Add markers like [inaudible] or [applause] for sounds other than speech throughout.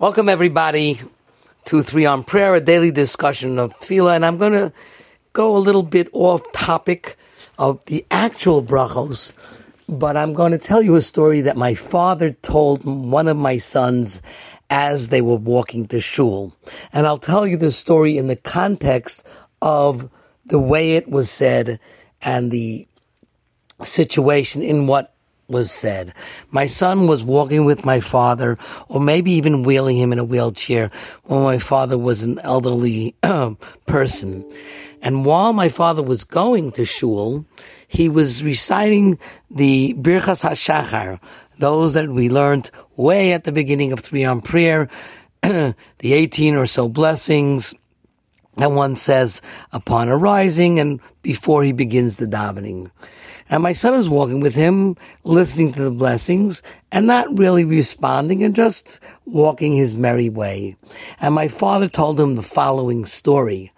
Welcome, everybody, to Three on Prayer, a daily discussion of tefillah, and I'm going to go a little bit off topic of the actual brachos, but I'm going to tell you a story that my father told one of my sons as they were walking to shul, and I'll tell you the story in the context of the way it was said and the situation in what was said. My son was walking with my father, or maybe even wheeling him in a wheelchair when my father was an elderly [clears throat] person. And while my father was going to shul, he was reciting the Birchas HaShachar, those that we learned way at the beginning of Three on Prayer, [clears throat] the 18 or so blessings that one says upon arising and before he begins the davening. And my son is walking with him, listening to the blessings and not really responding and just walking his merry way. And my father told him the following story.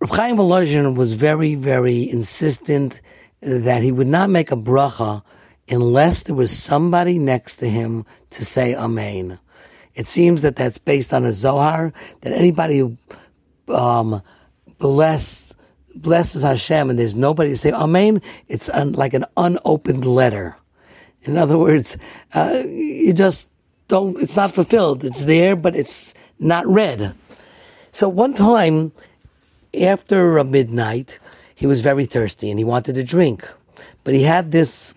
Reb Chaim Volozhin was very, very insistent that he would not make a bracha unless there was somebody next to him to say Amen. It seems that that's based on a Zohar, that anybody who um, bless blesses Hashem and there's nobody to say Amen, it's un, like an unopened letter. In other words, uh, you just don't, it's not fulfilled. It's there, but it's not read. So one time, after midnight, he was very thirsty and he wanted to drink. But he had this,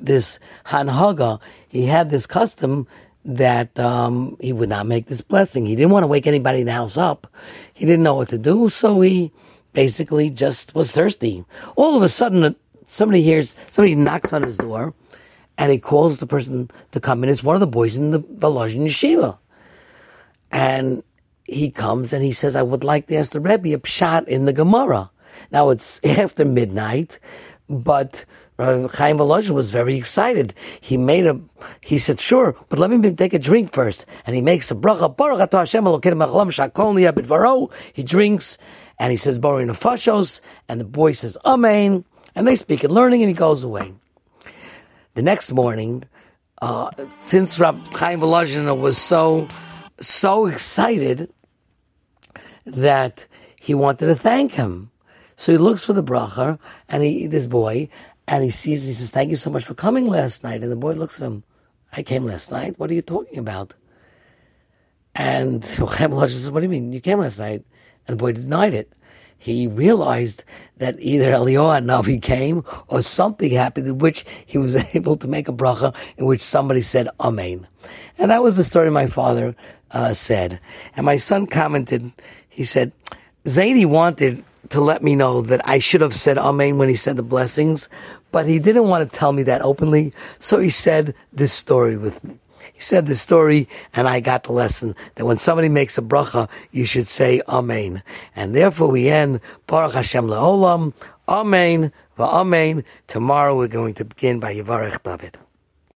this hanhaga, he had this custom that um, he would not make this blessing. He didn't want to wake anybody in the house up. He didn't know what to do, so he basically just was thirsty. All of a sudden, somebody hears, somebody knocks on his door, and he calls the person to come in. It's one of the boys in the Volozhin Yeshiva. And he comes and he says, I would like to ask the Rebbe a pshat in the Gemara. Now it's [laughs] after midnight, but Rabbi Chaim Volozhin was very excited. He made a, he said, sure, but let me take a drink first. And he makes a bracha, Baruch Hashem Elokeinu He drinks, and he says Bori Nefashos, and the boy says Amen, and they speak in learning, and he goes away. The next morning, uh, since Rab Chaim Volozhin was so so excited that he wanted to thank him, so he looks for the bochur, and he this boy, and he sees, he says, "Thank you so much for coming last night." And the boy looks at him, "I came last night. What are you talking about?" And [laughs] Chaim says, "What do you mean? You came last night?" and the boy denied it. He realized that either Eliyahu Navi came or something happened in which he was [laughs] able to make a bracha in which somebody said Amen. And that was the story my father uh, said. And my son commented, he said, Zaidi wanted to let me know that I should have said Amen when he said the blessings, but he didn't want to tell me that openly, so he said this story with me. He said the story, and I got the lesson that when somebody makes a bracha, you should say Amen. And therefore we end Baruch Hashem Le'olam, Amen, Va'amen. Tomorrow we're going to begin by Yivarech David.